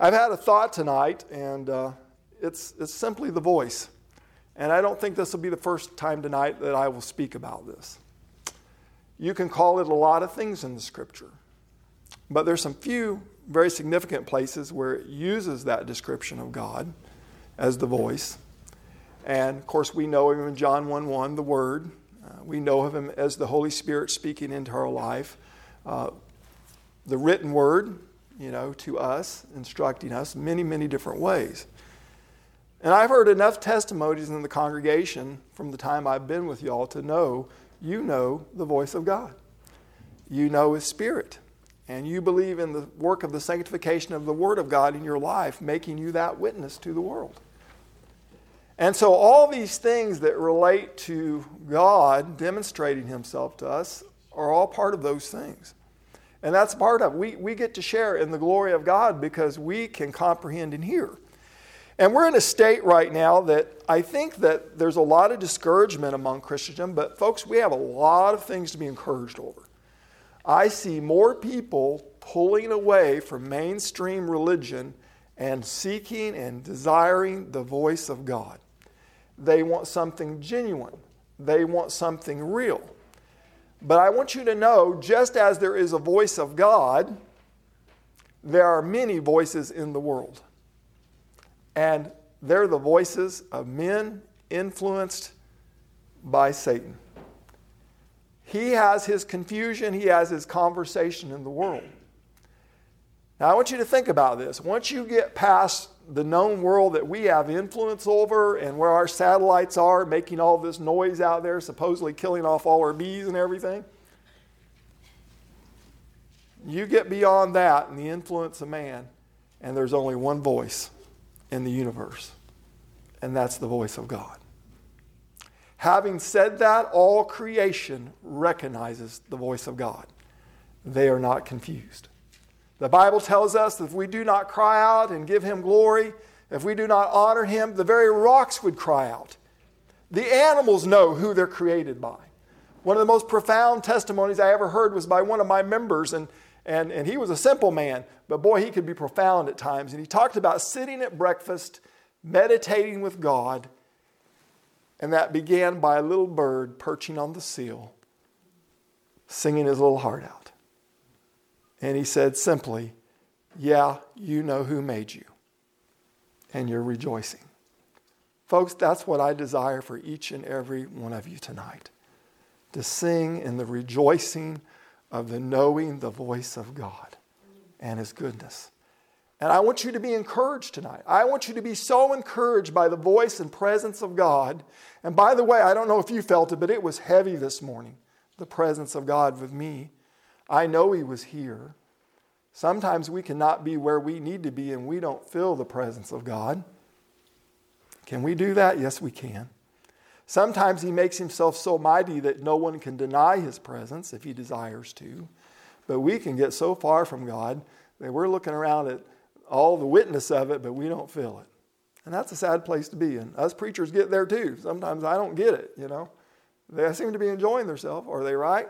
I've had a thought tonight, and uh, it's, it's simply the voice. And I don't think this will be the first time tonight that I will speak about this. You can call it a lot of things in the scripture, but there's some few very significant places where it uses that description of God as the voice. And of course, we know him in John 1 1, the Word. Uh, we know of him as the Holy Spirit speaking into our life. Uh, the written Word, you know, to us, instructing us many, many different ways. And I've heard enough testimonies in the congregation from the time I've been with y'all to know you know the voice of God. You know His Spirit. And you believe in the work of the sanctification of the Word of God in your life, making you that witness to the world. And so, all these things that relate to God demonstrating Himself to us are all part of those things. And that's part of it. We, we get to share in the glory of God because we can comprehend and hear. And we're in a state right now that I think that there's a lot of discouragement among Christendom, but folks, we have a lot of things to be encouraged over. I see more people pulling away from mainstream religion and seeking and desiring the voice of God. They want something genuine, they want something real. But I want you to know just as there is a voice of God, there are many voices in the world. And they're the voices of men influenced by Satan. He has his confusion, he has his conversation in the world. Now, I want you to think about this. Once you get past the known world that we have influence over and where our satellites are, making all this noise out there, supposedly killing off all our bees and everything, you get beyond that and the influence of man, and there's only one voice in the universe, and that's the voice of God. Having said that, all creation recognizes the voice of God. They are not confused. The Bible tells us that if we do not cry out and give Him glory, if we do not honor Him, the very rocks would cry out. The animals know who they're created by. One of the most profound testimonies I ever heard was by one of my members, and, and, and he was a simple man, but boy, he could be profound at times. And he talked about sitting at breakfast, meditating with God, and that began by a little bird perching on the sill, singing his little heart out. And he said simply, Yeah, you know who made you, and you're rejoicing. Folks, that's what I desire for each and every one of you tonight to sing in the rejoicing of the knowing the voice of God and His goodness. And I want you to be encouraged tonight. I want you to be so encouraged by the voice and presence of God. And by the way, I don't know if you felt it, but it was heavy this morning, the presence of God with me. I know He was here. Sometimes we cannot be where we need to be and we don't feel the presence of God. Can we do that? Yes, we can. Sometimes He makes Himself so mighty that no one can deny His presence if He desires to. But we can get so far from God that we're looking around at all the witness of it, but we don't feel it. And that's a sad place to be in. Us preachers get there too. Sometimes I don't get it, you know. They seem to be enjoying themselves. Are they right?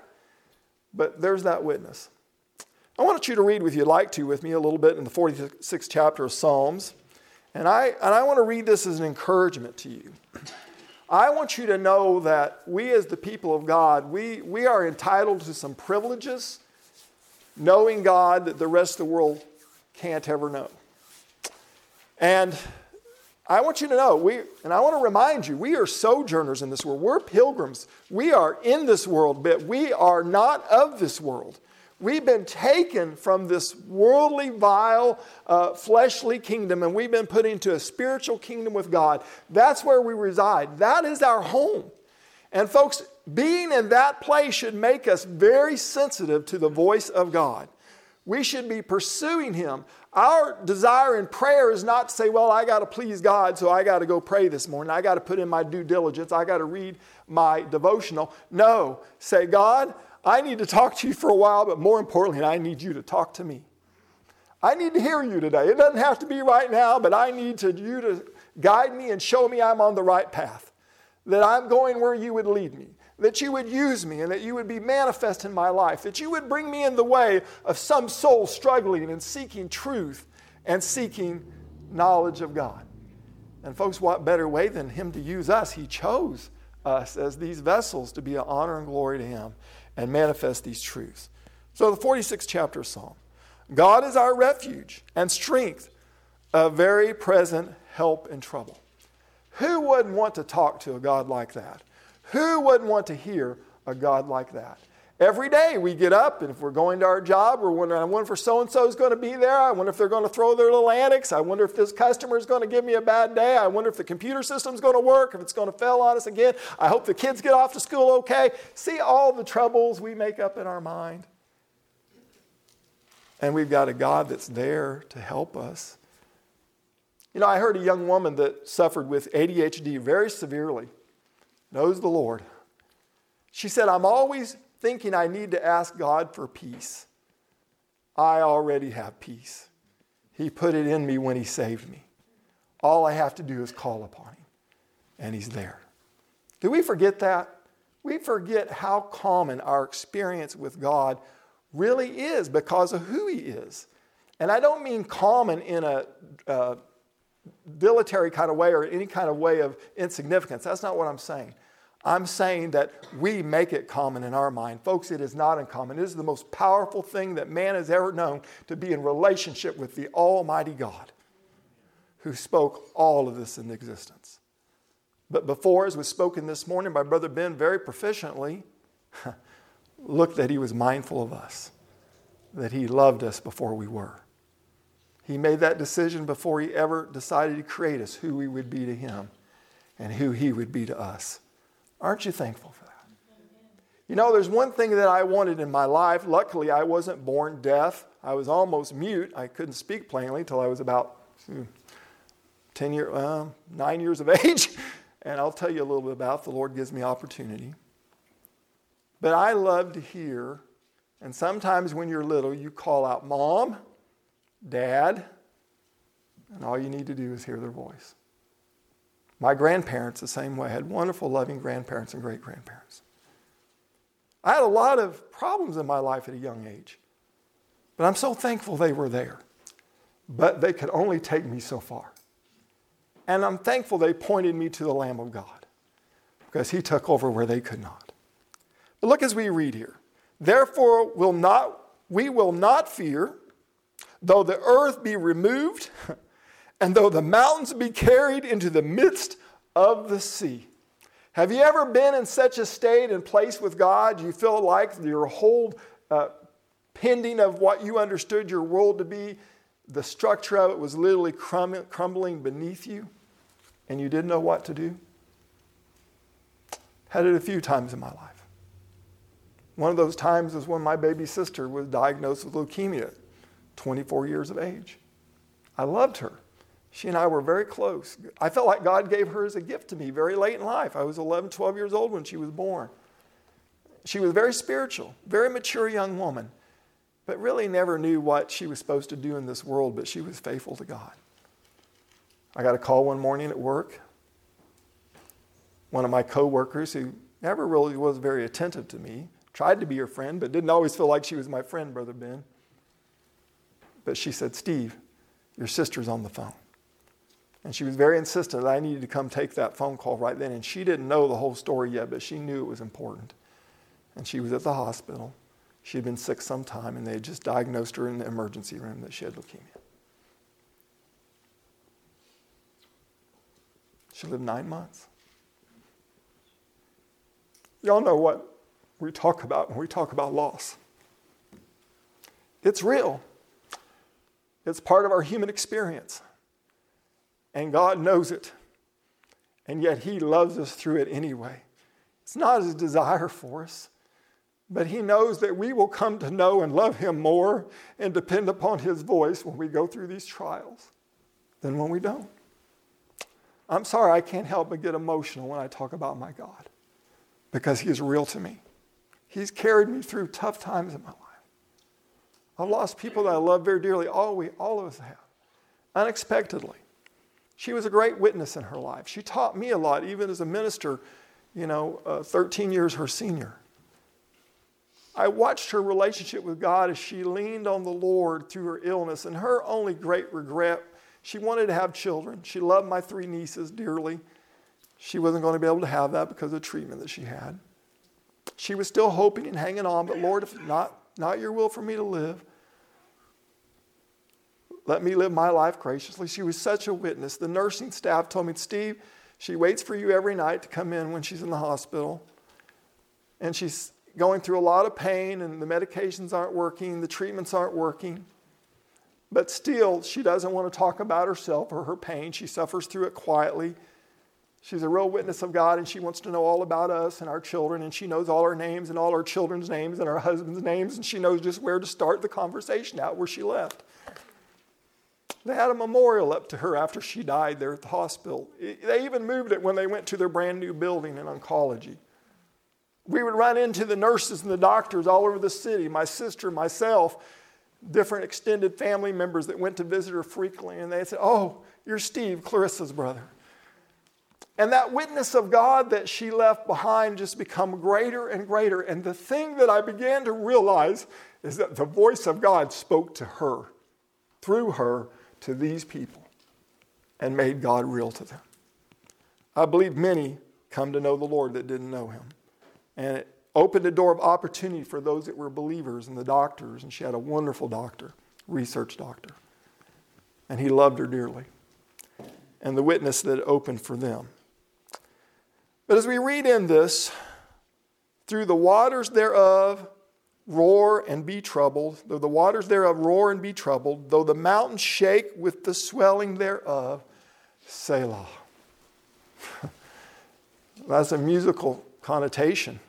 But there's that witness. I want you to read with you, like to, with me a little bit in the 46th chapter of Psalms. And I, and I want to read this as an encouragement to you. I want you to know that we, as the people of God, we, we are entitled to some privileges knowing God that the rest of the world can't ever know. And I want you to know, we, and I want to remind you, we are sojourners in this world. We're pilgrims. We are in this world, but we are not of this world. We've been taken from this worldly, vile, uh, fleshly kingdom and we've been put into a spiritual kingdom with God. That's where we reside. That is our home. And, folks, being in that place should make us very sensitive to the voice of God. We should be pursuing Him. Our desire in prayer is not to say, Well, I got to please God, so I got to go pray this morning. I got to put in my due diligence. I got to read my devotional. No. Say, God, I need to talk to you for a while, but more importantly, I need you to talk to me. I need to hear you today. It doesn't have to be right now, but I need to, you to guide me and show me I'm on the right path, that I'm going where you would lead me that you would use me and that you would be manifest in my life, that you would bring me in the way of some soul struggling and seeking truth. and seeking knowledge of God. And, folks, what better way than Him to use us? He chose us as these vessels to be an honor and glory to Him and manifest these truths. So, the 46th chapter of Psalm God is our refuge and strength, a very present help in trouble. Who wouldn't want to talk to a God like that? Who wouldn't want to hear a God like that? Every day we get up, and if we're going to our job, we're wondering, I wonder if so and so is going to be there. I wonder if they're going to throw their little antics. I wonder if this customer is going to give me a bad day. I wonder if the computer system is going to work, if it's going to fail on us again. I hope the kids get off to school okay. See all the troubles we make up in our mind. And we've got a God that's there to help us. You know, I heard a young woman that suffered with ADHD very severely, knows the Lord. She said, I'm always thinking I need to ask God for peace. I already have peace. He put it in me when He saved me. All I have to do is call upon Him, and He's there. Do we forget that? We forget how common our experience with God really is because of who He is. And I don't mean common in a uh, dilatory kind of way or any kind of way of insignificance. That's not what I'm saying. I'm saying that we make it common in our mind. Folks, it is not uncommon. It is the most powerful thing that man has ever known to be in relationship with the Almighty God who spoke all of this into existence. But before, as was spoken this morning by Brother Ben very proficiently, look that he was mindful of us, that he loved us before we were. He made that decision before he ever decided to create us, who we would be to him and who he would be to us. Aren't you thankful for that? You know, there's one thing that I wanted in my life. Luckily, I wasn't born deaf. I was almost mute. I couldn't speak plainly until I was about hmm, 10 years, uh, nine years of age. And I'll tell you a little bit about. The Lord gives me opportunity. But I love to hear, and sometimes when you're little, you call out, Mom, Dad, and all you need to do is hear their voice. My grandparents, the same way, had wonderful, loving grandparents and great grandparents. I had a lot of problems in my life at a young age, but I'm so thankful they were there. But they could only take me so far. And I'm thankful they pointed me to the Lamb of God because he took over where they could not. But look as we read here. Therefore, will not, we will not fear, though the earth be removed and though the mountains be carried into the midst of the sea. Have you ever been in such a state and place with God you feel like your whole uh, pending of what you understood your world to be, the structure of it was literally crum- crumbling beneath you and you didn't know what to do? Had it a few times in my life. One of those times was when my baby sister was diagnosed with leukemia, 24 years of age. I loved her. She and I were very close. I felt like God gave her as a gift to me very late in life. I was 11, 12 years old when she was born. She was very spiritual, very mature young woman, but really never knew what she was supposed to do in this world, but she was faithful to God. I got a call one morning at work. One of my coworkers, who never really was very attentive to me, tried to be her friend, but didn't always feel like she was my friend, Brother Ben. But she said, Steve, your sister's on the phone. And she was very insistent that I needed to come take that phone call right then. And she didn't know the whole story yet, but she knew it was important. And she was at the hospital. She had been sick some time, and they had just diagnosed her in the emergency room that she had leukemia. She lived nine months. Y'all know what we talk about when we talk about loss. It's real, it's part of our human experience. And God knows it. And yet He loves us through it anyway. It's not His desire for us, but He knows that we will come to know and love Him more and depend upon His voice when we go through these trials than when we don't. I'm sorry, I can't help but get emotional when I talk about my God because He is real to me. He's carried me through tough times in my life. I've lost people that I love very dearly. All, we, all of us have, unexpectedly. She was a great witness in her life. She taught me a lot, even as a minister, you know, uh, 13 years her senior. I watched her relationship with God as she leaned on the Lord through her illness. And her only great regret, she wanted to have children. She loved my three nieces dearly. She wasn't going to be able to have that because of the treatment that she had. She was still hoping and hanging on, but Lord, if not, not your will for me to live, let me live my life graciously. She was such a witness. The nursing staff told me, Steve, she waits for you every night to come in when she's in the hospital. And she's going through a lot of pain, and the medications aren't working, the treatments aren't working. But still, she doesn't want to talk about herself or her pain. She suffers through it quietly. She's a real witness of God, and she wants to know all about us and our children, and she knows all our names and all our children's names and our husband's names, and she knows just where to start the conversation out where she left. They had a memorial up to her after she died there at the hospital. They even moved it when they went to their brand new building in oncology. We would run into the nurses and the doctors all over the city, my sister, myself, different extended family members that went to visit her frequently, and they said, Oh, you're Steve, Clarissa's brother. And that witness of God that she left behind just become greater and greater. And the thing that I began to realize is that the voice of God spoke to her, through her, to these people, and made God real to them. I believe many come to know the Lord that didn't know him. And it opened a door of opportunity for those that were believers and the doctors. And she had a wonderful doctor, research doctor. And he loved her dearly. And the witness that it opened for them. But as we read in this, through the waters thereof roar and be troubled, though the waters thereof roar and be troubled, though the mountains shake with the swelling thereof, Selah. That's a musical connotation.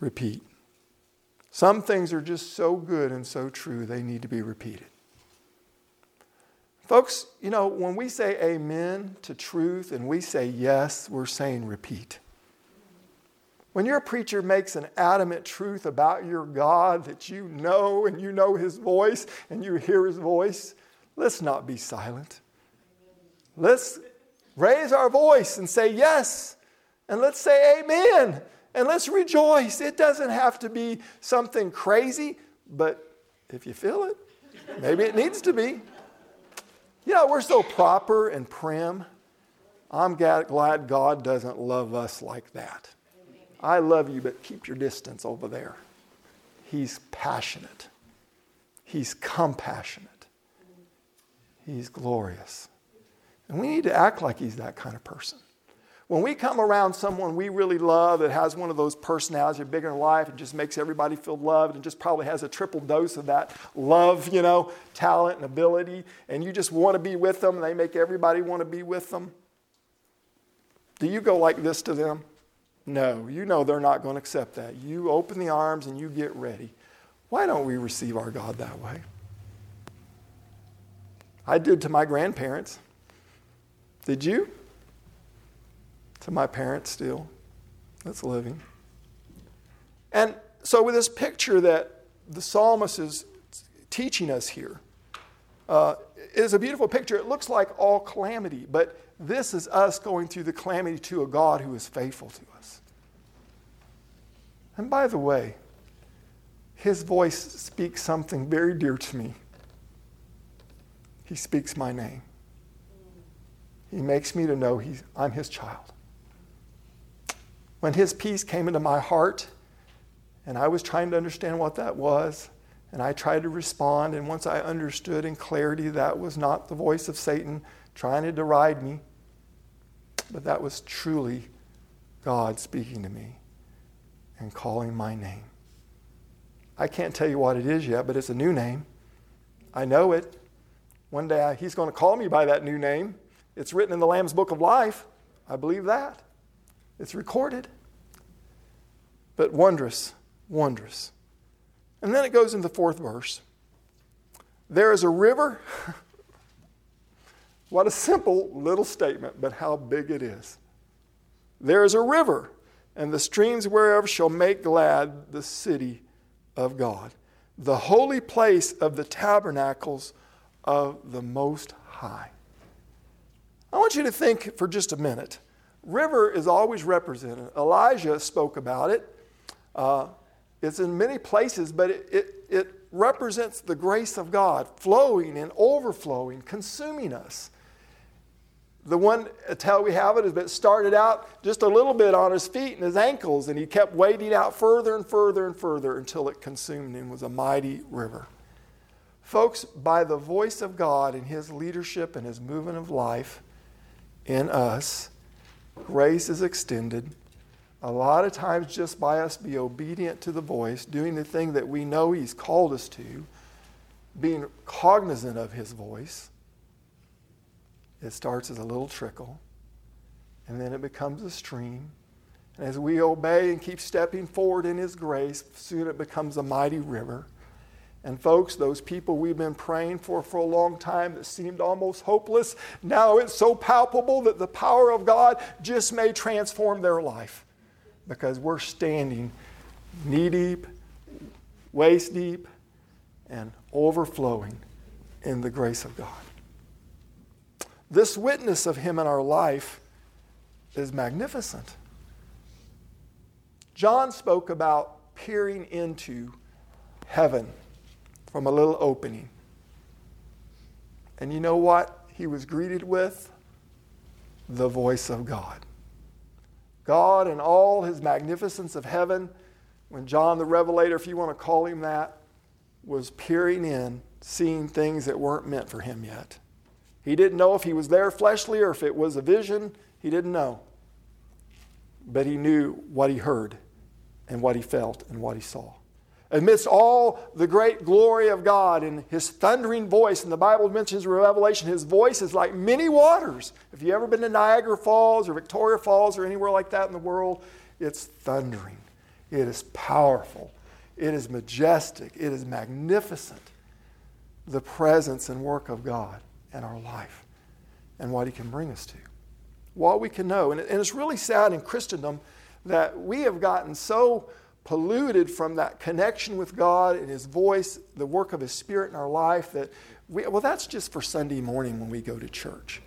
Repeat. Some things are just so good and so true, they need to be repeated. Folks, you know, when we say amen to truth and we say yes, we're saying repeat. When your preacher makes an adamant truth about your God that you know and you know his voice and you hear his voice, let's not be silent. Let's raise our voice and say yes. And let's say amen. And let's rejoice. It doesn't have to be something crazy, but if you feel it, maybe it needs to be. Know, we're so proper and prim. I'm glad God doesn't love us like that. I love you, but keep your distance over there. He's passionate, He's compassionate, He's glorious. And we need to act like He's that kind of person. When we come around someone we really love that has one of those personalities bigger in life and just makes everybody feel loved and just probably has a triple dose of that love, you know, talent and ability, and you just want to be with them and they make everybody want to be with them, do you go like this to them? No, you know they're not going to accept that. You open the arms and you get ready. Why don't we receive our God that way? I did to my grandparents. Did you? to my parents still that's living. And so, with this picture that the psalmist is teaching us here, uh, is a beautiful picture. It looks like all calamity, but this is us going through the calamity to a God who is faithful to us. And by the way, his voice speaks something very dear to me. He speaks my name. He makes me to know he's, I'm his child when His peace came into my heart, and I was trying to understand what that was, and I tried to respond, and once I understood in clarity that was not the voice of Satan trying to deride me, but that was truly God speaking to me and calling my name. I can't tell you what it is yet, but it's a new name. I know it. One day I, He's going to call me by that new name. It's written in the Lamb's Book of Life. I believe that. It's recorded. But wondrous, wondrous. And then it goes in the fourth verse. There is a river. what a simple little statement, but how big it is. There is a river, and the streams whereof shall make glad the city of God, the holy place of the tabernacles of the Most High. I want you to think for just a minute river is always represented. Elijah spoke about it. Uh, it's in many places, but it, it, it represents the grace of God flowing and overflowing, consuming us. The one tell we have it is that started out just a little bit on his feet and his ankles, and he kept wading out further and further and further until it consumed him was a mighty river. Folks, by the voice of God and his leadership and his movement of life in us, grace is extended. A lot of times, just by us be obedient to the voice, doing the thing that we know he's called us to, being cognizant of his voice it starts as a little trickle, and then it becomes a stream. And as we obey and keep stepping forward in His grace, soon it becomes a mighty river. And folks, those people we've been praying for for a long time that seemed almost hopeless, now it's so palpable that the power of God just may transform their life because we're standing knee deep, waist deep, and overflowing in the grace of God. This witness of Him in our life is magnificent. John spoke about peering into heaven from a little opening. And you know what he was greeted with? The voice of God. God in all his magnificence of heaven, when John the Revelator, if you want to call him that, was peering in, seeing things that weren't meant for him yet. He didn't know if he was there fleshly or if it was a vision. He didn't know. But he knew what he heard and what he felt and what he saw. Amidst all the great glory of God and his thundering voice, and the Bible mentions in Revelation, his voice is like many waters. If you've ever been to Niagara Falls or Victoria Falls or anywhere like that in the world, it's thundering. It is powerful. It is majestic. It is magnificent. The presence and work of God in our life and what He can bring us to. What we can know. And, it's really sad in Christendom that we have gotten so polluted from that connection with God and His voice, the work of His Spirit in our life, that we, well, that's just for Sunday morning when we go to church.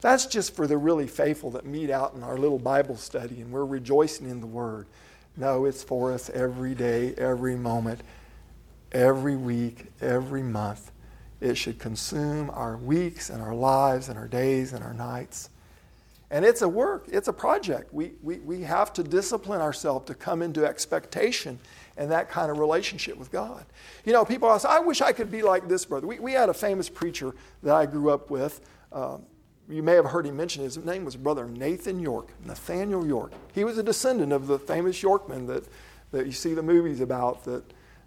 That's just for the really faithful that meet out in our little Bible study and we're rejoicing in the Word. No, it's for us every day, every moment, every week, every month. It should consume our weeks and our lives and our days and our nights. And it's a work, it's a project. We, we, we have to discipline ourselves to come into expectation and that kind of relationship with God. You know, people ask, I wish I could be like this brother. We, we had a famous preacher that I grew up with. Um, you may have heard him mention his name was Brother Nathan York, Nathaniel York. He was a descendant of the famous Yorkman that, that you see the movies about that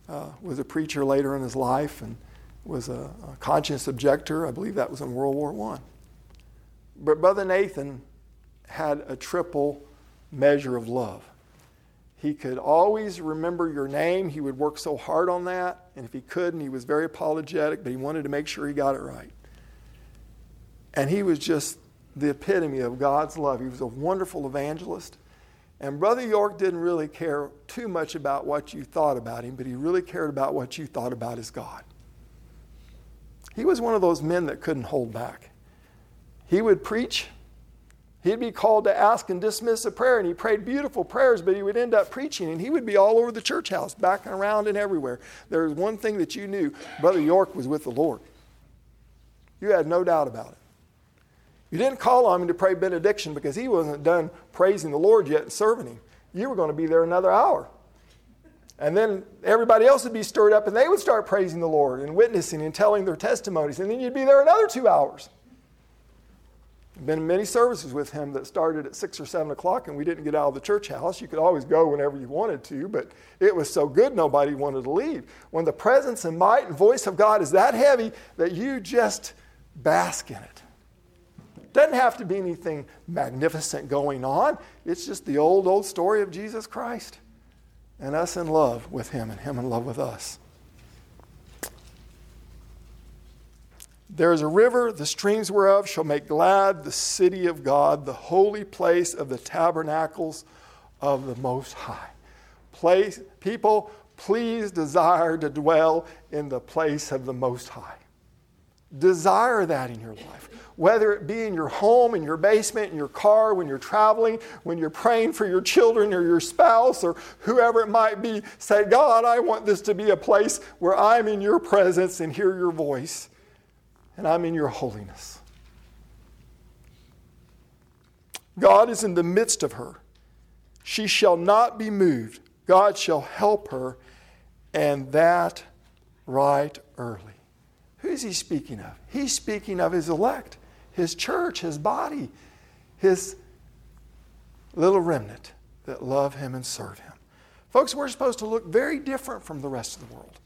uh, was a preacher later in his life. And was a, a conscience objector. I believe that was in World War I. But Brother Nathan had a triple measure of love. He could always remember your name. He would work so hard on that. And if he couldn't, he was very apologetic, but he wanted to make sure he got it right. And he was just the epitome of God's love. He was a wonderful evangelist. And Brother York didn't really care too much about what you thought about him, but he really cared about what you thought about his God. He was one of those men that couldn't hold back. He would preach. He'd be called to ask and dismiss a prayer, and he prayed beautiful prayers, but he would end up preaching, and he would be all over the church house, backing around and everywhere. There was one thing that you knew Brother York was with the Lord. You had no doubt about it. You didn't call on him to pray benediction because he wasn't done praising the Lord yet and serving him. You were going to be there another hour. And then everybody else would be stirred up and they would start praising the Lord and witnessing and telling their testimonies. And then you'd be there another two hours. I've been in many services with him that started at six or seven o'clock and we didn't get out of the church house. You could always go whenever you wanted to, but it was so good nobody wanted to leave. When the presence and might and voice of God is that heavy that you just bask in it. Doesn't have to be anything magnificent going on. It's just the old, old story of Jesus Christ and us in love with Him and Him in love with us. There is a river, the streams whereof shall make glad the city of God, the holy place of the tabernacles of the Most High. Place, people, please desire to dwell in the place of the Most High. Desire that in your life. Whether it be in your home, in your basement, in your car, when you're traveling, when you're praying for your children or your spouse or whoever it might be, say, God, I want this to be a place where I'm in your presence and hear your voice and I'm in your holiness. God is in the midst of her. She shall not be moved. God shall help her, and that right early. Who is he speaking of? He's speaking of his elect, his church, his body, his little remnant that love him and serve him. Folks, we're supposed to look very different from the rest of the world.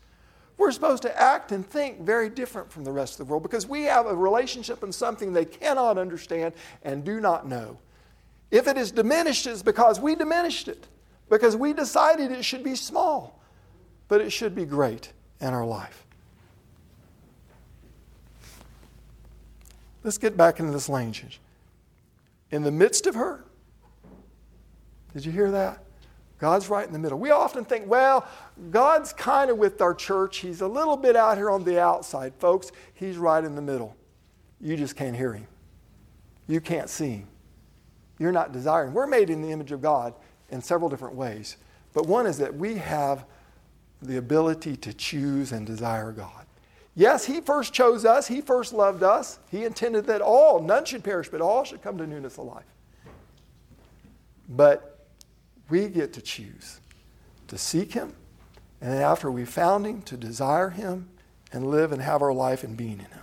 We're supposed to act and think very different from the rest of the world because we have a relationship and something they cannot understand and do not know. If it is diminished, it's because we diminished it, because we decided it should be small, but it should be great in our life. Let's get back into this language. In the midst of her, did you hear that? God's right in the middle. We often think, well, God's kind of with our church. He's a little bit out here on the outside. Folks, He's right in the middle. You just can't hear Him, you can't see Him you're not desiring. We're made in the image of God in several different ways. But one is that we have the ability to choose and desire God. Yes, He first chose us, He first loved us. He intended that all, none should perish, but all should come to newness of life. But we get to choose to seek Him, and after we found Him, to desire Him and live and have our life in being in Him.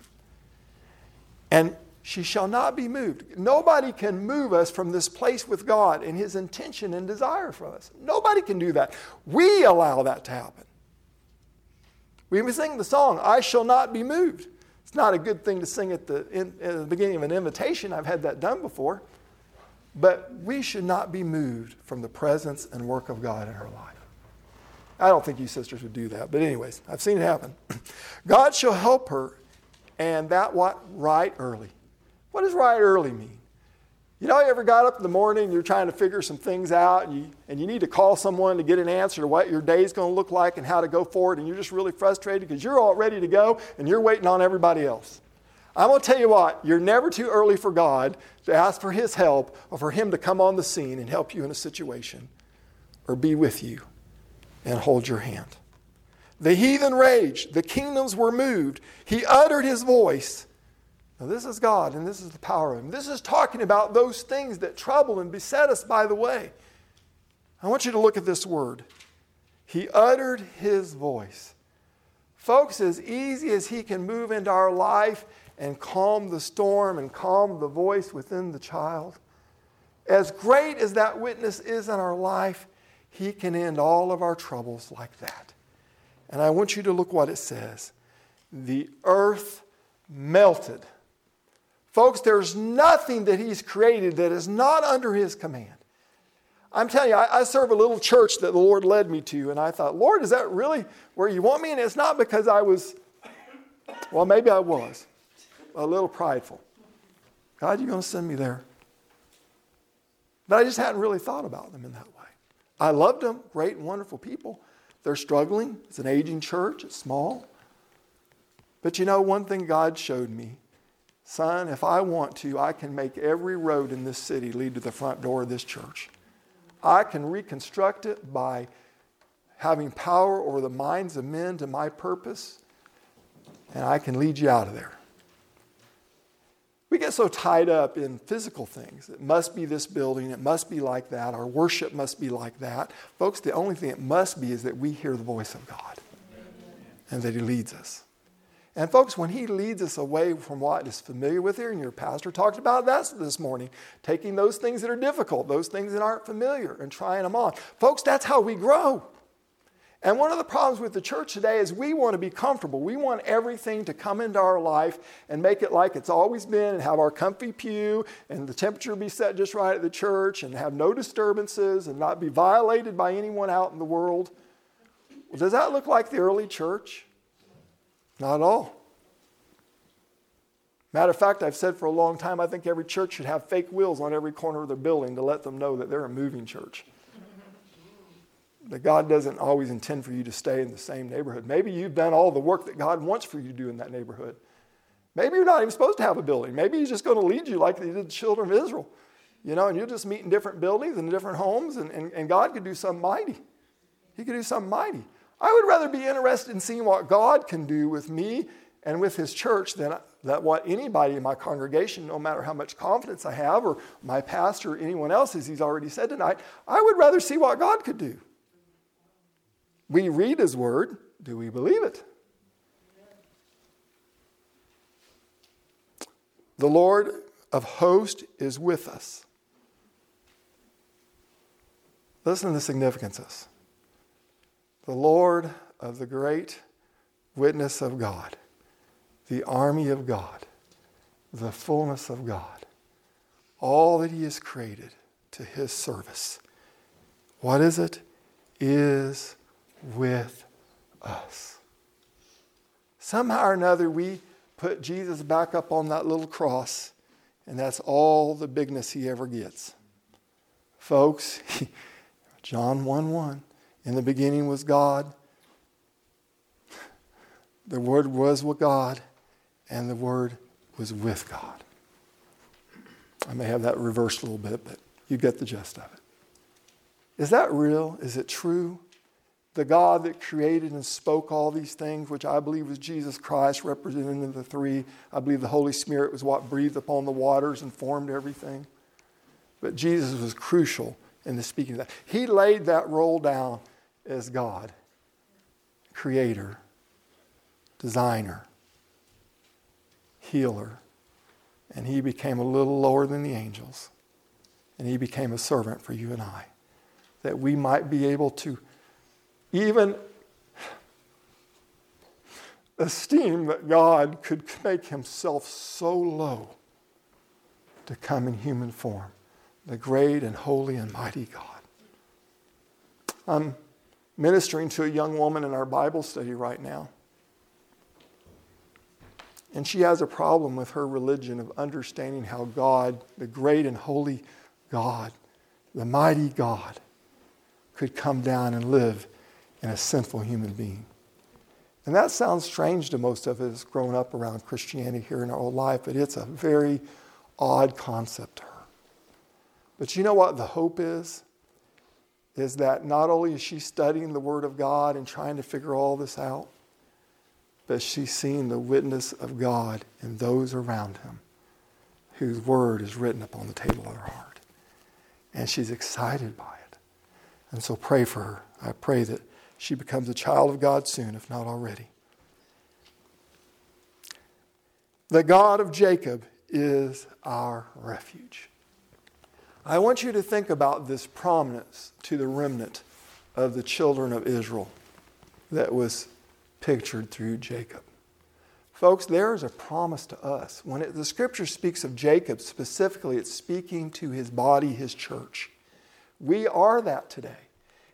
And she shall not be moved. Nobody can move us from this place with God and His intention and desire for us. Nobody can do that. We allow that to happen. We sing the song, I shall not be moved. It's not a good thing to sing at the, in, at the beginning of an invitation. I've had that done before. But we should not be moved from the presence and work of God in our life. I don't think you sisters would do that, but anyways, I've seen it happen. God shall help her, and that what? Right early. What does right early mean? You know, you ever got up in the morning you're trying to figure some things out and you, and you need to call someone to get an answer to what your day's going to look like and how to go forward, and you're just really frustrated because you're all ready to go and you're waiting on everybody else. I'm going to tell you what, you're never too early for God to ask for His help or for Him to come on the scene and help you in a situation or be with you and hold your hand. The heathen raged, the kingdoms were moved. He uttered His voice now, this is God, and this is the power of Him. This is talking about those things that trouble and beset us by the way. I want you to look at this word. He uttered His voice. Folks, as easy as He can move into our life and calm the storm and calm the voice within the child, as great as that witness is in our life, He can end all of our troubles like that. And I want you to look what it says. The earth melted Folks, there's nothing that He's created that is not under His command. I'm telling you, I, I, serve a little church that the Lord led me to, and I thought, Lord, is that really where you want me? And it's not because I was, well, maybe I was a little prideful. God, you're going to send me there? But I just hadn't really thought about them in that way. I loved them, great and wonderful people. They're struggling. It's an aging church, it's small. But you know, one thing God showed me Son, if I want to, I can make every road in this city lead to the front door of this church. I can reconstruct it by having power over the minds of men to my purpose, and I can lead you out of there. We get so tied up in physical things. It must be this building, it must be like that, our worship must be like that. Folks, the only thing it must be is that we hear the voice of God and that He leads us. And folks, when he leads us away from what is familiar with here, and your pastor talked about that this morning, taking those things that are difficult, those things that aren't familiar, and trying them on. Folks, that's how we grow. And one of the problems with the church today is we want to be comfortable. We want everything to come into our life and make it like it's always been and have our comfy pew and the temperature be set just right at the church and have no disturbances and not be violated by anyone out in the world. Well, does that look like the early church? Not all. Matter of fact, I've said for a long time, I think every church should have fake wheels on every corner of their building to let them know that they're a moving church. that God doesn't always intend for you to stay in the same neighborhood. Maybe you've done all the work that God wants for you to do in that neighborhood. Maybe you're not even supposed to have a building. Maybe he's just going to lead you like he did the children of Israel. You know, and you'll just meet in different buildings and different homes, and, and, and God could do something mighty. He could do something mighty. I would rather be interested in seeing what God can do with me and with His church than that what anybody in my congregation, no matter how much confidence I have, or my pastor or anyone else, as he's already said tonight, I would rather see what God could do. We read His Word. Do we believe it? The Lord of hosts is with us. Listen to the significance of this. The Lord of the great witness of God, the army of God, the fullness of God, all that He has created to His service. What is it? Is with us. Somehow or another, we put Jesus back up on that little cross, and that's all the bigness he ever gets. Folks, John 1 1, in the beginning was God. The Word was with God, and the Word was with God. I may have that reversed a little bit, but you get the gist of it. Is that real? Is it true? the God that created and spoke all these things, which I believe was Jesus Christ, represented in the three. I believe the Holy Spirit was what breathed upon the waters and formed everything. But Jesus was crucial in the speaking of that. He laid that role down as God, creator, designer, healer. And he became a little lower than the angels. And he became a servant for you and I, that we might be able to even esteem that God could make himself so low to come in human form, the great and holy and mighty God. I'm ministering to a young woman in our Bible study right now. And she has a problem with her religion of understanding how God, the great and holy God, the mighty God, could come down and live in a sinful human being. And that sounds strange to most of us grown up around Christianity here in our old life, but it's a very odd concept to her. But you know what the hope is? Is that not only is she studying the Word of God and trying to figure all this out, but she's seeing the witness of God in those around him whose Word is written upon the table of her heart. And she's excited by it. And so pray for her. I pray that she becomes a child of God soon, if not already. The God of Jacob is our refuge. I want you to think about this prominence to the remnant of the children of Israel that was pictured through Jacob. Folks, there is a promise to us. When it, the scripture speaks of Jacob specifically, it's speaking to his body, his church. We are that today.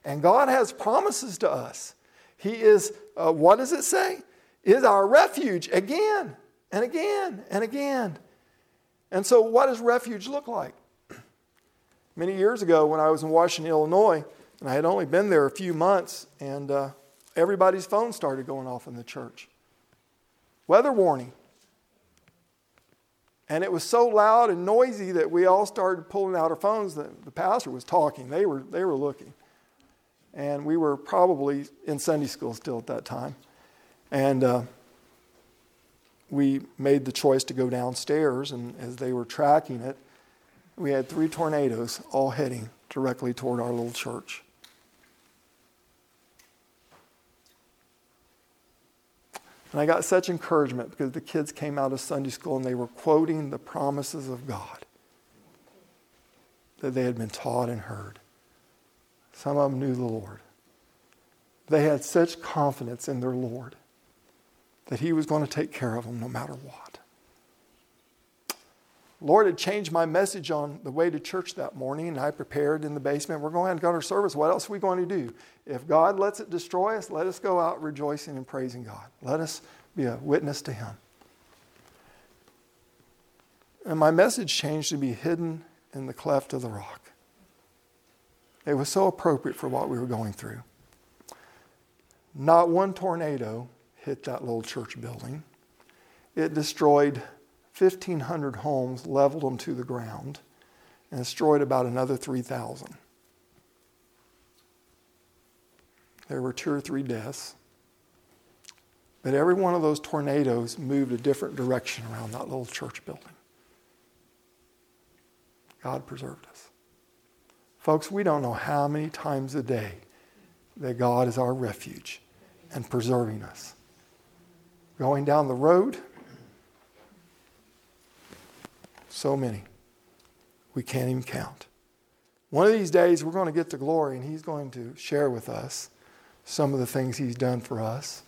And God has promises to us. He is, uh, what does it say? Is our refuge again and again and again. And so, what does refuge look like? Many years ago, when I was in Washington, Illinois, and I had only been there a few months, and uh, everybody's phone started going off in the church. Weather warning. And it was so loud and noisy that we all started pulling out our phones. That the pastor was talking. They were, they were looking and we were probably in Sunday school still at that time. And uh, we made the choice to go downstairs, and as they were tracking it, we had three tornadoes all heading directly toward our little church. And I got such encouragement because the kids came out of Sunday school and they were quoting the promises of God that they had been taught and heard. Some of them knew the Lord. They had such confidence in their Lord that He was going to take care of them no matter what. Lord had changed my message on the way to church that morning, and I prepared in the basement. We're going to go to service. What else are we going to do? If God lets it destroy us, let us go out rejoicing and praising God. Let us be a witness to Him. And my message changed to be hidden in the cleft of the rock. It was so appropriate for what we were going through. Not one tornado hit that little church building. it destroyed 1,500 homes, leveled them to the ground, and destroyed about another 3,000. There were two or three deaths. But every one of those tornadoes moved a different direction around that little church building. God preserved us. Folks, we don't know how many times a day that God is our refuge and preserving us. Going down the road, so many. We can't even count. One of these days, we're going to get to glory, and He's going to share with us some of the things He's done for us.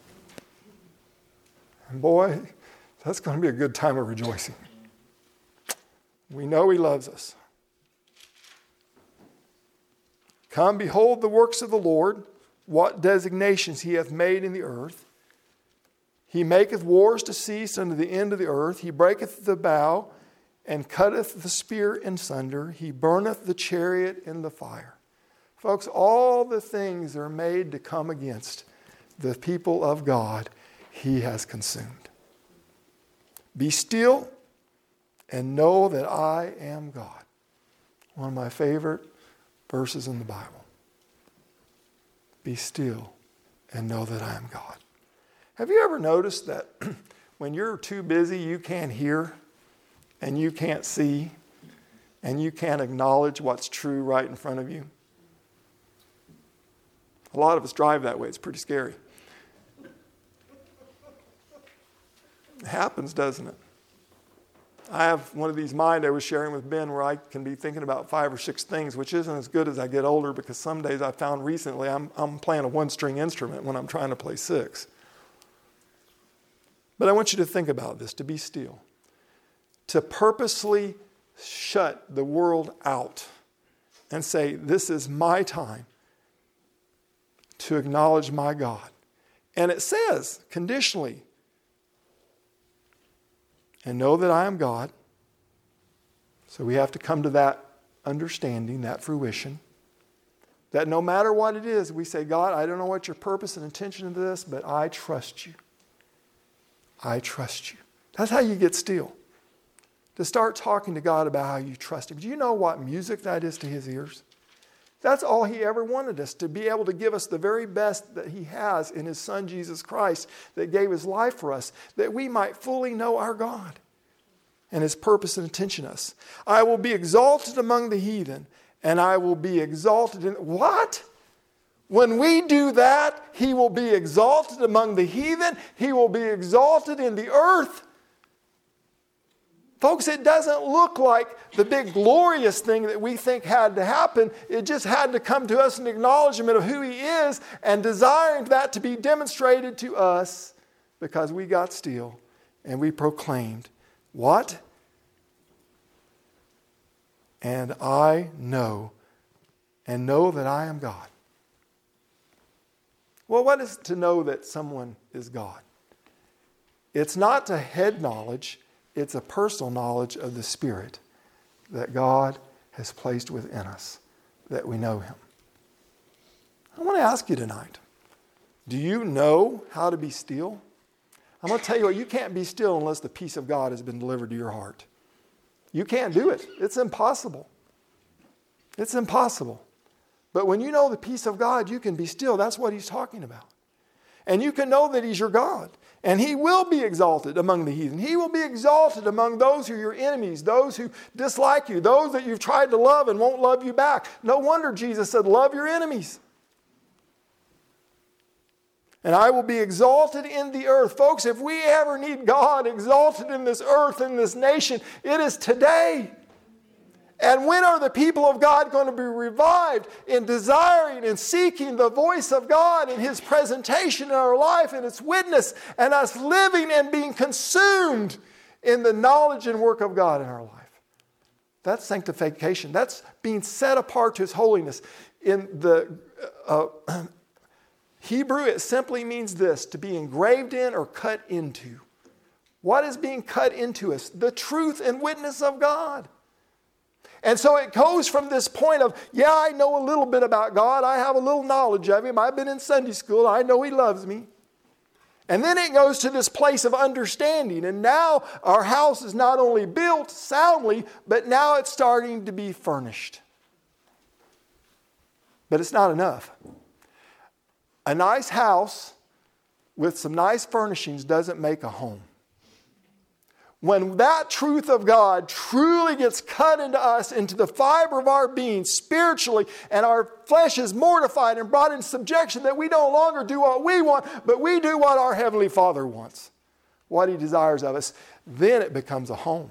And boy, that's going to be a good time of rejoicing. We know He loves us. Come, behold the works of the Lord, what designations He hath made in the earth. He maketh wars to cease unto the end of the earth. He breaketh the bow and cutteth the spear in sunder. He burneth the chariot in the fire. Folks, all the things are made to come against the people of God, He has consumed. Be still and know that I am God. One of my favorite verses in the Bible. Be still and know that I am God. Have you ever noticed that when you're too busy, you can't hear and you can't see and you can't acknowledge what's true right in front of you? A lot of us drive that way. It's pretty scary. It happens, doesn't it? I have one of these mind I was sharing with Ben where I can be thinking about five or six things, which isn't as good as I get older because some days I found recently I'm, I'm playing a one string instrument when I'm trying to play six. But I want you to think about this to be still, to purposely shut the world out and say, This is my time to acknowledge my God. And it says conditionally, and know that I am God. So we have to come to that understanding, that fruition. That no matter what it is, we say, God, I don't know what your purpose and intention of this, but I trust you. I trust you. That's how you get still. To start talking to God about how you trust Him. Do you know what music that is to His ears? That's all he ever wanted us to be able to give us the very best that he has in his son Jesus Christ that gave his life for us, that we might fully know our God and his purpose and intention us. I will be exalted among the heathen, and I will be exalted in what? When we do that, he will be exalted among the heathen, he will be exalted in the earth. Folks, it doesn't look like the big glorious thing that we think had to happen. It just had to come to us an acknowledgement of who He is and desiring that to be demonstrated to us because we got still and we proclaimed, What? And I know and know that I am God. Well, what is to know that someone is God? It's not to head knowledge it's a personal knowledge of the Spirit that God has placed within us, that we know Him. I want to ask you tonight do you know how to be still? I'm going to tell you what, you can't be still unless the peace of God has been delivered to your heart. You can't do it, it's impossible. It's impossible. But when you know the peace of God, you can be still. That's what he's talking about. And you can know that he's your God. And he will be exalted among the heathen. He will be exalted among those who are your enemies, those who dislike you, those that you've tried to love and won't love you back. No wonder Jesus said, Love your enemies. And I will be exalted in the earth. Folks, if we ever need God exalted in this earth, in this nation, it is today. And when are the people of God going to be revived in desiring and seeking the voice of God in His presentation in our life and its witness, and us living and being consumed in the knowledge and work of God in our life? That's sanctification. That's being set apart to His holiness. In the uh, Hebrew, it simply means this to be engraved in or cut into. What is being cut into us? The truth and witness of God. And so it goes from this point of, yeah, I know a little bit about God. I have a little knowledge of Him. I've been in Sunday school. I know He loves me. And then it goes to this place of understanding. And now our house is not only built soundly, but now it's starting to be furnished. But it's not enough. A nice house with some nice furnishings doesn't make a home. When that truth of God truly gets cut into us, into the fiber of our being spiritually, and our flesh is mortified and brought in subjection, that we no longer do what we want, but we do what our Heavenly Father wants, what He desires of us, then it becomes a home.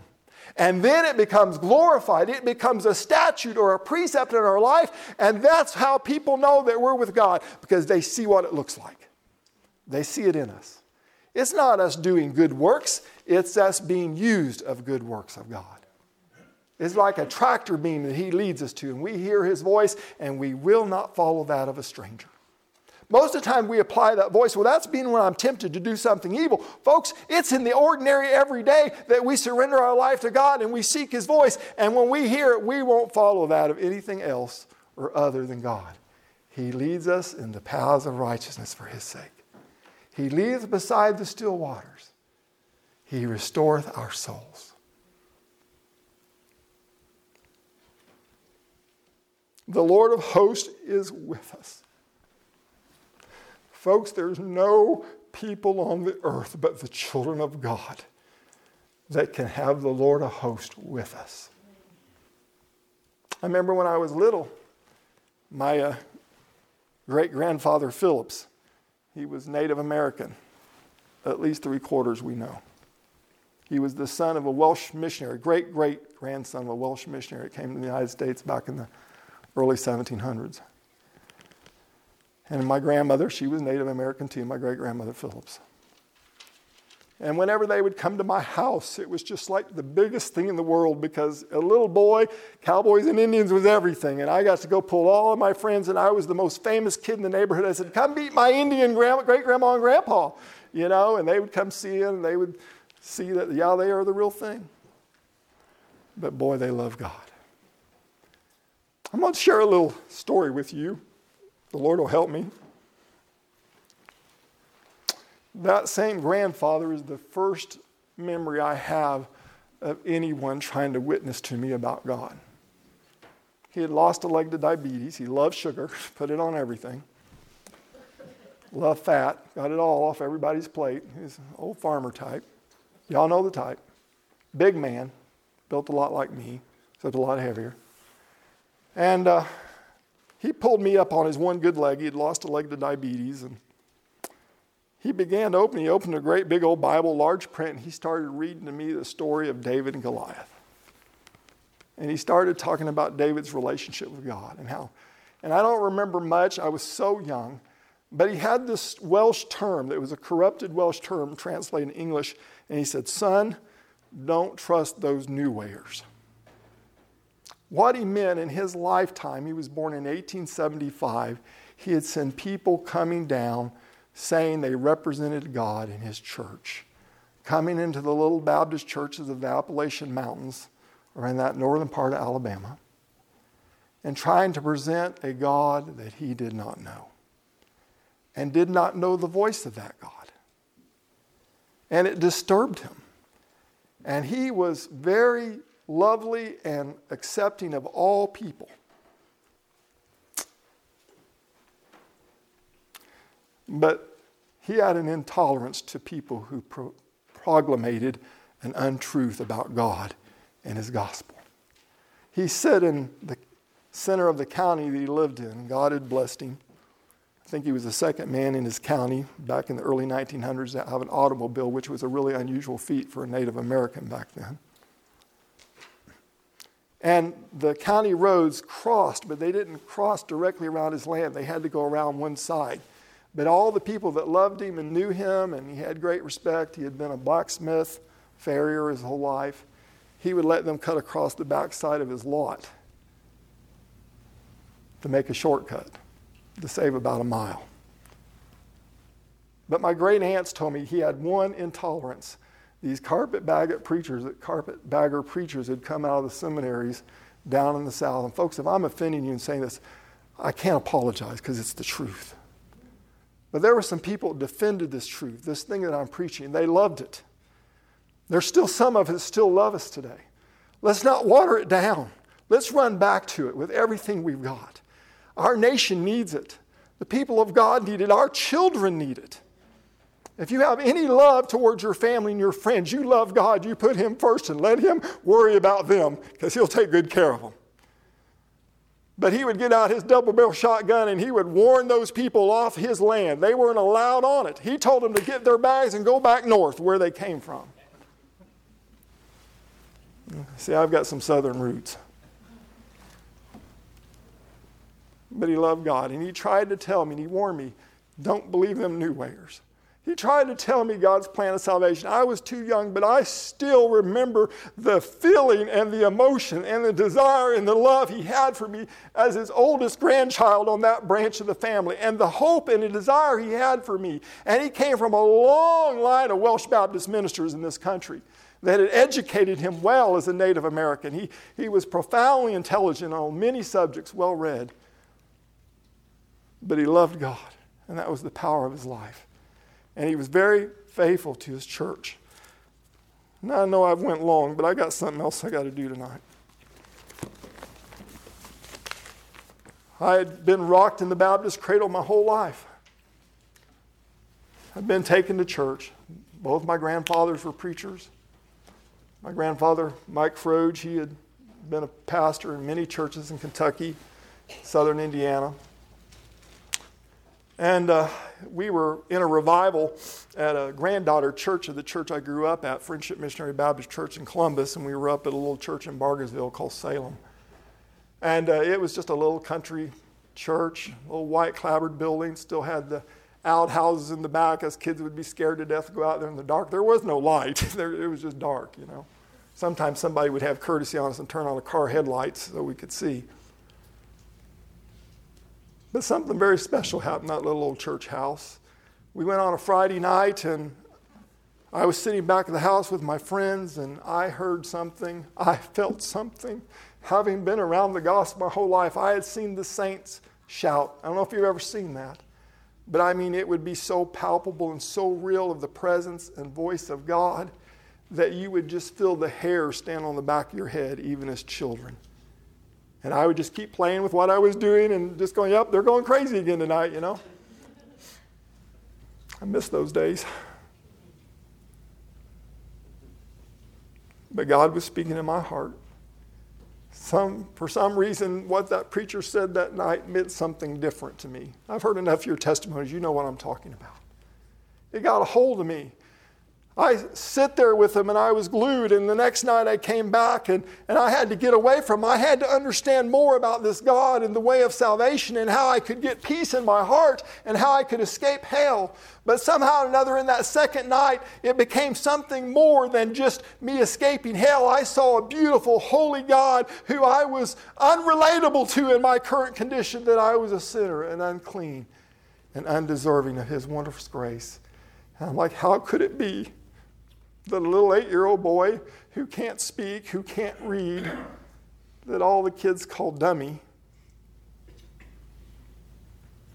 And then it becomes glorified. It becomes a statute or a precept in our life. And that's how people know that we're with God because they see what it looks like. They see it in us. It's not us doing good works, it's us being used of good works of God. It's like a tractor beam that He leads us to, and we hear His voice, and we will not follow that of a stranger. Most of the time, we apply that voice. Well, that's being when I'm tempted to do something evil. Folks, it's in the ordinary everyday that we surrender our life to God and we seek His voice. And when we hear it, we won't follow that of anything else or other than God. He leads us in the paths of righteousness for His sake. He leads beside the still waters. He restoreth our souls. The Lord of hosts is with us. Folks, there's no people on the earth but the children of God that can have the Lord of hosts with us. I remember when I was little, my uh, great grandfather Phillips, he was Native American, at least three quarters we know. He was the son of a Welsh missionary, great great grandson of a Welsh missionary that came to the United States back in the early 1700s. And my grandmother, she was Native American too, my great grandmother Phillips. And whenever they would come to my house, it was just like the biggest thing in the world because a little boy, cowboys and Indians was everything. And I got to go pull all of my friends, and I was the most famous kid in the neighborhood. I said, Come meet my Indian great grandma and grandpa, you know, and they would come see it, and they would see that, yeah, they are the real thing. But boy, they love God. I'm going to share a little story with you. The Lord will help me. That same grandfather is the first memory I have of anyone trying to witness to me about God. He had lost a leg to diabetes. He loved sugar, put it on everything. Loved fat, got it all off everybody's plate. He's an old farmer type. Y'all know the type. Big man, built a lot like me, except a lot heavier. And uh, he pulled me up on his one good leg. He had lost a leg to diabetes. And he began to open, he opened a great big old Bible, large print, and he started reading to me the story of David and Goliath. And he started talking about David's relationship with God and how, and I don't remember much, I was so young, but he had this Welsh term that was a corrupted Welsh term translated in English, and he said, Son, don't trust those new wayers. What he meant in his lifetime, he was born in 1875, he had seen people coming down saying they represented God in his church, coming into the little Baptist churches of the Appalachian Mountains or in that northern part of Alabama, and trying to present a God that he did not know and did not know the voice of that God. And it disturbed him. And he was very lovely and accepting of all people. But he had an intolerance to people who pro- proclamated an untruth about God and his gospel. He said in the center of the county that he lived in, God had blessed him. I think he was the second man in his county back in the early 1900s to have an automobile, which was a really unusual feat for a Native American back then. And the county roads crossed, but they didn't cross directly around his land. They had to go around one side. But all the people that loved him and knew him, and he had great respect, he had been a blacksmith, farrier his whole life, he would let them cut across the backside of his lot to make a shortcut to save about a mile. But my great aunts told me he had one intolerance these carpetbagger preachers, carpetbagger preachers had come out of the seminaries down in the South. And folks, if I'm offending you and saying this, I can't apologize because it's the truth. But there were some people who defended this truth, this thing that I'm preaching. They loved it. There's still some of us still love us today. Let's not water it down. Let's run back to it with everything we've got. Our nation needs it. The people of God need it. Our children need it. If you have any love towards your family and your friends, you love God, you put Him first and let Him worry about them because He'll take good care of them. But he would get out his double barrel shotgun and he would warn those people off his land. They weren't allowed on it. He told them to get their bags and go back north where they came from. See, I've got some southern roots. But he loved God and he tried to tell me and he warned me don't believe them new wayers. He tried to tell me God's plan of salvation. I was too young, but I still remember the feeling and the emotion and the desire and the love he had for me as his oldest grandchild on that branch of the family, and the hope and the desire he had for me. And he came from a long line of Welsh Baptist ministers in this country that had educated him well as a Native American. He, he was profoundly intelligent on many subjects, well read. But he loved God, and that was the power of his life and he was very faithful to his church. Now I know I've went long, but I got something else I got to do tonight. I had been rocked in the Baptist cradle my whole life. I'd been taken to church. Both my grandfathers were preachers. My grandfather, Mike Froge, he had been a pastor in many churches in Kentucky, southern Indiana. And uh, we were in a revival at a granddaughter church of the church I grew up at, Friendship Missionary Baptist Church in Columbus, and we were up at a little church in Bargersville called Salem. And uh, it was just a little country church, little white clapboard building, still had the outhouses in the back as kids would be scared to death to go out there in the dark. There was no light, there, it was just dark, you know. Sometimes somebody would have courtesy on us and turn on the car headlights so we could see. But something very special happened in that little old church house. We went on a Friday night, and I was sitting back at the house with my friends, and I heard something. I felt something. Having been around the gospel my whole life, I had seen the saints shout. I don't know if you've ever seen that, but I mean, it would be so palpable and so real of the presence and voice of God that you would just feel the hair stand on the back of your head, even as children. And I would just keep playing with what I was doing and just going, yep, they're going crazy again tonight, you know? I miss those days. But God was speaking in my heart. Some, for some reason, what that preacher said that night meant something different to me. I've heard enough of your testimonies, you know what I'm talking about. It got a hold of me. I sit there with him and I was glued. And the next night I came back and, and I had to get away from him. I had to understand more about this God and the way of salvation and how I could get peace in my heart and how I could escape hell. But somehow or another, in that second night, it became something more than just me escaping hell. I saw a beautiful, holy God who I was unrelatable to in my current condition, that I was a sinner and unclean and undeserving of his wonderful grace. And I'm like, how could it be? The little eight year old boy who can't speak, who can't read, that all the kids call dummy,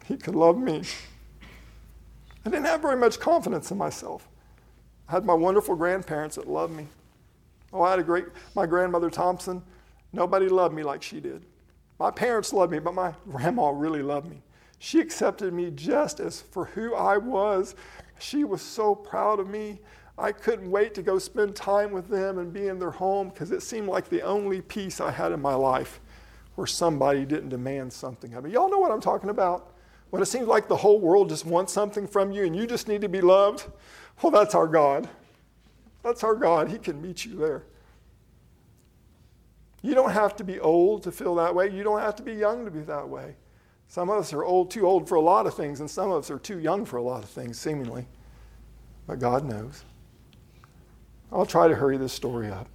he could love me. I didn't have very much confidence in myself. I had my wonderful grandparents that loved me. Oh, I had a great, my grandmother Thompson, nobody loved me like she did. My parents loved me, but my grandma really loved me. She accepted me just as for who I was. She was so proud of me. I couldn't wait to go spend time with them and be in their home because it seemed like the only peace I had in my life where somebody didn't demand something of me. Y'all know what I'm talking about? When it seems like the whole world just wants something from you and you just need to be loved, well, that's our God. That's our God. He can meet you there. You don't have to be old to feel that way. You don't have to be young to be that way. Some of us are old, too old for a lot of things, and some of us are too young for a lot of things, seemingly. But God knows. I'll try to hurry this story up.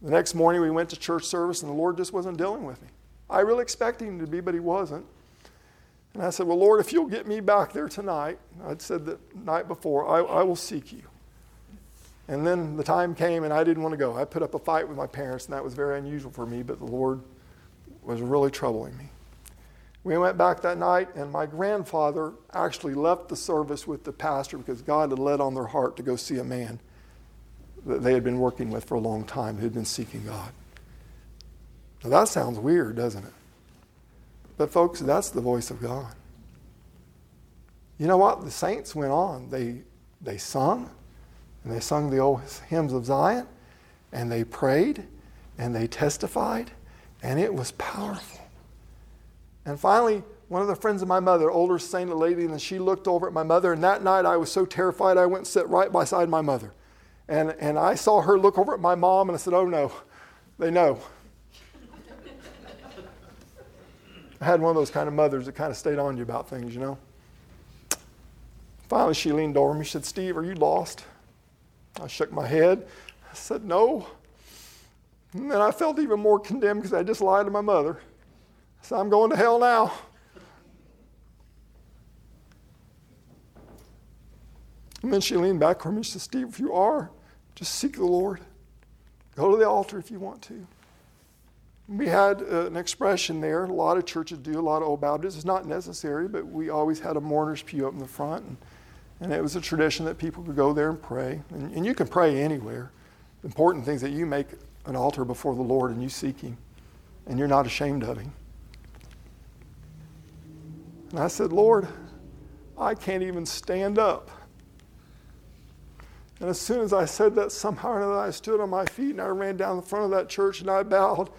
The next morning, we went to church service, and the Lord just wasn't dealing with me. I really expected him to be, but he wasn't. And I said, Well, Lord, if you'll get me back there tonight, I'd said the night before, I, I will seek you. And then the time came, and I didn't want to go. I put up a fight with my parents, and that was very unusual for me, but the Lord was really troubling me. We went back that night, and my grandfather actually left the service with the pastor because God had led on their heart to go see a man that they had been working with for a long time who had been seeking God. Now that sounds weird, doesn't it? But, folks, that's the voice of God. You know what? The saints went on. They, they sung, and they sung the old hymns of Zion, and they prayed, and they testified, and it was powerful. And finally, one of the friends of my mother, older saint lady, and she looked over at my mother, and that night I was so terrified I went and sat right beside my mother. And, and I saw her look over at my mom, and I said, Oh no, they know. I had one of those kind of mothers that kind of stayed on you about things, you know. Finally, she leaned over me. She said, Steve, are you lost? I shook my head. I said, No. And I felt even more condemned because I just lied to my mother. Said, I'm going to hell now. And then she leaned back from me. She said, Steve, if you are, just seek the Lord. Go to the altar if you want to. We had uh, an expression there. A lot of churches do, a lot of old Baptists. It's not necessary, but we always had a mourner's pew up in the front. And, and it was a tradition that people could go there and pray. And, and you can pray anywhere. The important thing is that you make an altar before the Lord and you seek Him. And you're not ashamed of Him. And I said, Lord, I can't even stand up. And as soon as I said that, somehow or another, I stood on my feet and I ran down the front of that church and I bowed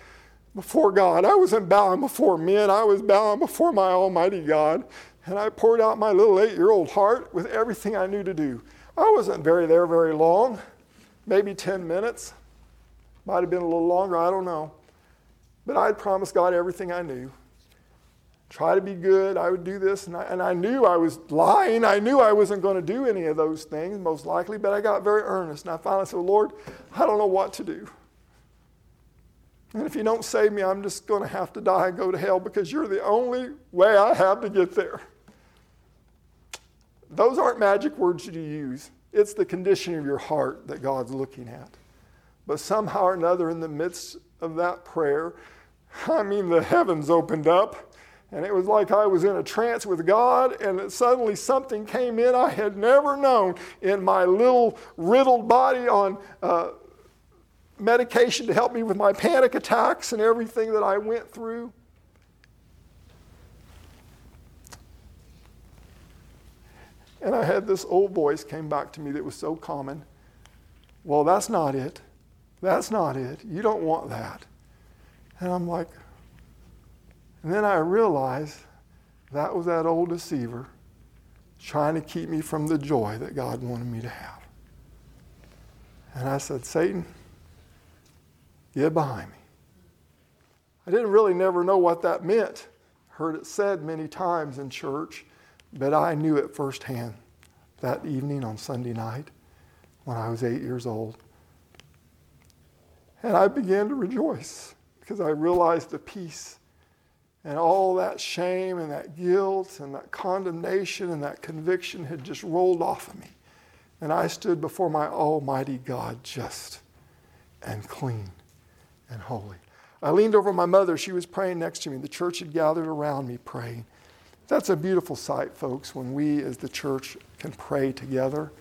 before God. I wasn't bowing before men, I was bowing before my Almighty God. And I poured out my little eight year old heart with everything I knew to do. I wasn't very there very long, maybe 10 minutes. Might have been a little longer, I don't know. But I'd promised God everything I knew. Try to be good, I would do this. And I, and I knew I was lying. I knew I wasn't going to do any of those things, most likely, but I got very earnest. And I finally said, Lord, I don't know what to do. And if you don't save me, I'm just going to have to die and go to hell because you're the only way I have to get there. Those aren't magic words you use. It's the condition of your heart that God's looking at. But somehow or another, in the midst of that prayer, I mean, the heavens opened up, and it was like I was in a trance with God, and suddenly something came in I had never known in my little riddled body on. Uh, medication to help me with my panic attacks and everything that I went through. And I had this old voice came back to me that was so common. Well, that's not it. That's not it. You don't want that. And I'm like, and then I realized that was that old deceiver trying to keep me from the joy that God wanted me to have. And I said, Satan, Get behind me. I didn't really never know what that meant. Heard it said many times in church, but I knew it firsthand that evening on Sunday night when I was eight years old. And I began to rejoice because I realized the peace and all that shame and that guilt and that condemnation and that conviction had just rolled off of me. And I stood before my Almighty God just and clean and holy. I leaned over my mother. She was praying next to me. The church had gathered around me praying. That's a beautiful sight, folks, when we as the church can pray together,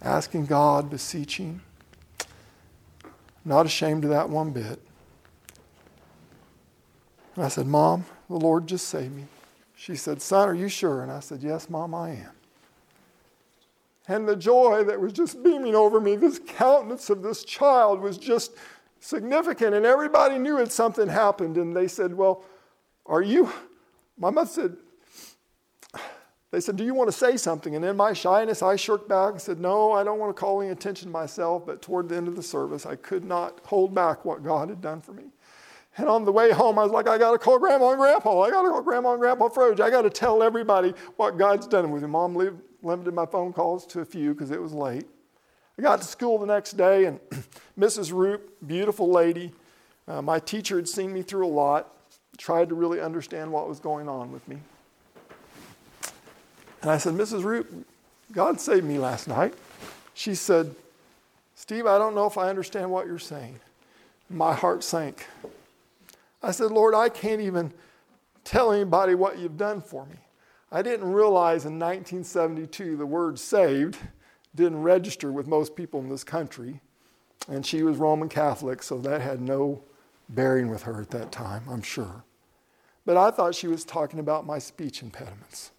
asking God, beseeching. Not ashamed of that one bit. And I said, Mom, the Lord just saved me. She said, Son, are you sure? And I said, Yes, Mom, I am. And the joy that was just beaming over me, this countenance of this child was just significant. And everybody knew it something happened. And they said, Well, are you? My mother said, they said, Do you want to say something? And in my shyness, I shirked back and said, No, I don't want to call any attention to myself. But toward the end of the service, I could not hold back what God had done for me. And on the way home, I was like, I got to call Grandma and Grandpa. I got to call Grandma and Grandpa Froge. I got to tell everybody what God's done with me. Mom limited my phone calls to a few because it was late. I got to school the next day, and Mrs. Root, beautiful lady, uh, my teacher had seen me through a lot, tried to really understand what was going on with me. And I said, Mrs. Root, God saved me last night. She said, Steve, I don't know if I understand what you're saying. My heart sank. I said, Lord, I can't even tell anybody what you've done for me. I didn't realize in 1972 the word saved didn't register with most people in this country. And she was Roman Catholic, so that had no bearing with her at that time, I'm sure. But I thought she was talking about my speech impediments.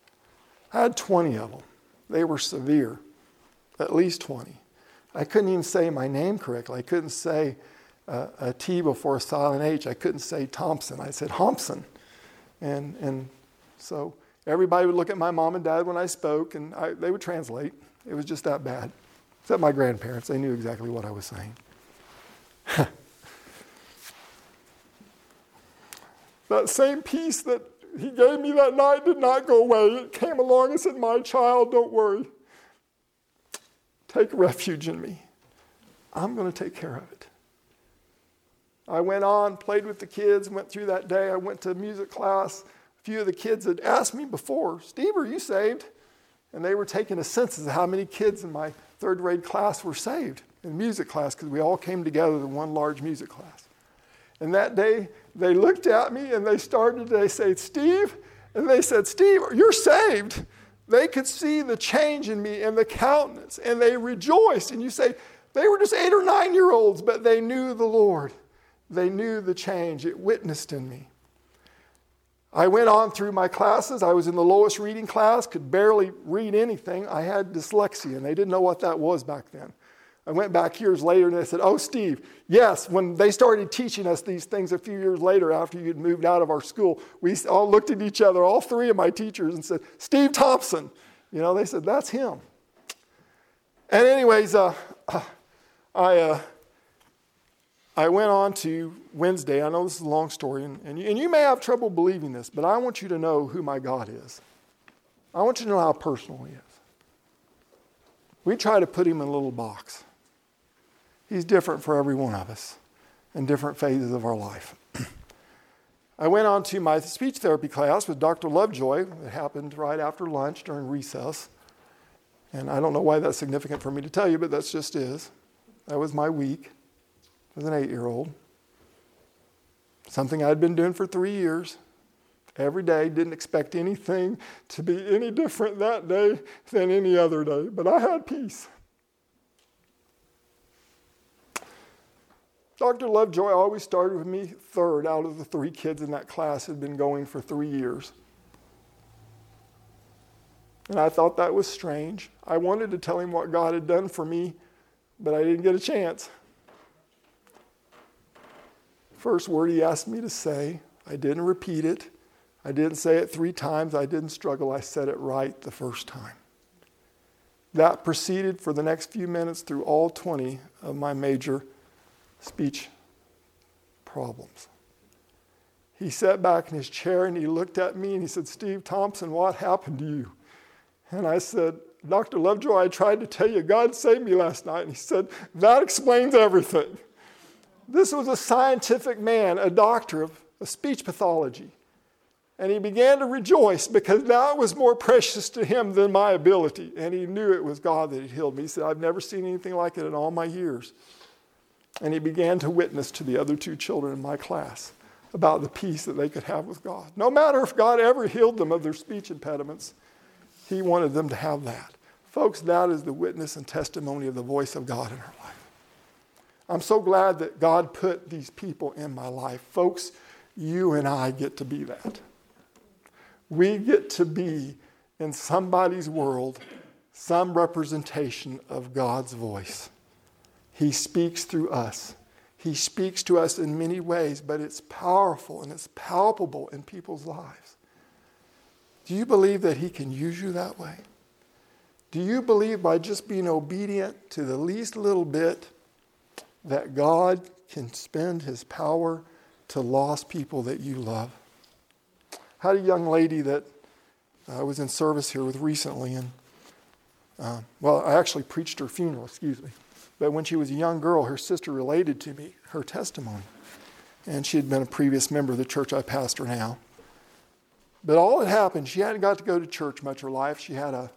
I had 20 of them. They were severe, at least 20. I couldn't even say my name correctly. I couldn't say a T before a silent H. I couldn't say Thompson. I said Thompson. And, and so everybody would look at my mom and dad when I spoke, and I, they would translate. It was just that bad. Except my grandparents, they knew exactly what I was saying. that same peace that he gave me that night did not go away. It came along and said, My child, don't worry. Take refuge in me. I'm going to take care of it. I went on, played with the kids, went through that day. I went to music class. A few of the kids had asked me before, Steve, are you saved? And they were taking a census of how many kids in my third grade class were saved in music class because we all came together in one large music class. And that day, they looked at me and they started, they said, Steve, and they said, Steve, you're saved. They could see the change in me and the countenance, and they rejoiced. And you say, they were just eight or nine year olds, but they knew the Lord. They knew the change. It witnessed in me. I went on through my classes. I was in the lowest reading class, could barely read anything. I had dyslexia, and they didn't know what that was back then. I went back years later and they said, Oh, Steve, yes, when they started teaching us these things a few years later after you'd moved out of our school, we all looked at each other, all three of my teachers, and said, Steve Thompson. You know, they said, That's him. And, anyways, uh, I, uh, I went on to Wednesday. I know this is a long story, and, and, you, and you may have trouble believing this, but I want you to know who my God is. I want you to know how personal He is. We try to put Him in a little box. He's different for every one of us in different phases of our life. I went on to my speech therapy class with Dr. Lovejoy. It happened right after lunch during recess. And I don't know why that's significant for me to tell you, but that's just is. That was my week as an eight year old. Something I'd been doing for three years. Every day, didn't expect anything to be any different that day than any other day, but I had peace. Dr. Lovejoy always started with me third out of the three kids in that class had been going for three years. And I thought that was strange. I wanted to tell him what God had done for me, but I didn't get a chance. First word he asked me to say, I didn't repeat it. I didn't say it three times. I didn't struggle. I said it right the first time. That proceeded for the next few minutes through all 20 of my major speech problems. He sat back in his chair and he looked at me and he said, Steve Thompson, what happened to you? And I said, Dr. Lovejoy, I tried to tell you God saved me last night. And he said, That explains everything. This was a scientific man, a doctor of, speech pathology. And he began to rejoice because now it was more precious to him than my ability. And he knew it was God that had healed me. He said, I've never seen anything like it in all my years. And he began to witness to the other two children in my class about the peace that they could have with God. No matter if God ever healed them of their speech impediments, he wanted them to have that. Folks, that is the witness and testimony of the voice of God in our life. I'm so glad that God put these people in my life. Folks, you and I get to be that. We get to be in somebody's world some representation of God's voice. He speaks through us. He speaks to us in many ways, but it's powerful and it's palpable in people's lives. Do you believe that He can use you that way? Do you believe by just being obedient to the least little bit that God can spend His power to lost people that you love? I had a young lady that I was in service here with recently, and uh, well, I actually preached her funeral, excuse me. But when she was a young girl, her sister related to me her testimony. And she had been a previous member of the church I pastor now. But all that happened, she hadn't got to go to church much her life. She had a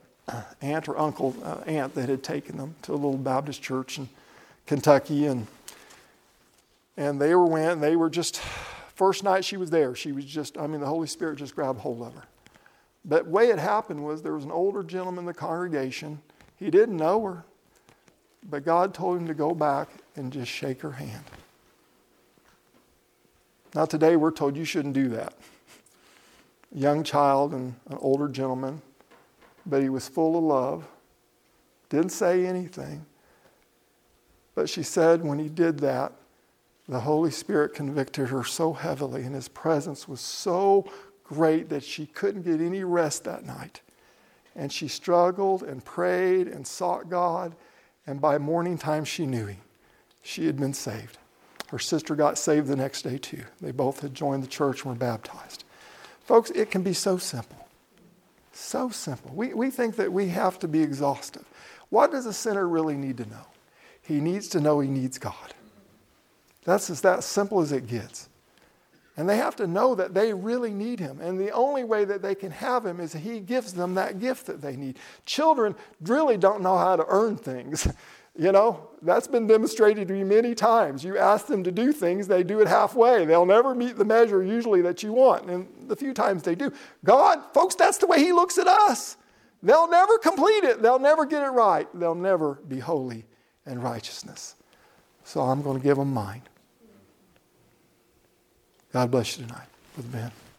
aunt or uncle, uh, aunt that had taken them to a little Baptist church in Kentucky, and and they were went. They were just first night she was there, she was just, I mean, the Holy Spirit just grabbed hold of her. But way it happened was there was an older gentleman in the congregation. He didn't know her, but God told him to go back and just shake her hand. Now, today we're told you shouldn't do that. A young child and an older gentleman, but he was full of love, didn't say anything. But she said when he did that, the Holy Spirit convicted her so heavily, and his presence was so great that she couldn't get any rest that night. And she struggled and prayed and sought God, and by morning time she knew him. She had been saved. Her sister got saved the next day, too. They both had joined the church and were baptized. Folks, it can be so simple. So simple. We, we think that we have to be exhaustive. What does a sinner really need to know? He needs to know he needs God. That's as that simple as it gets. And they have to know that they really need him. And the only way that they can have him is he gives them that gift that they need. Children really don't know how to earn things. You know, that's been demonstrated to me many times. You ask them to do things, they do it halfway. They'll never meet the measure usually that you want. And the few times they do, God, folks, that's the way He looks at us. They'll never complete it, they'll never get it right, they'll never be holy and righteousness. So I'm going to give them mine. God bless you tonight, Brother Ben.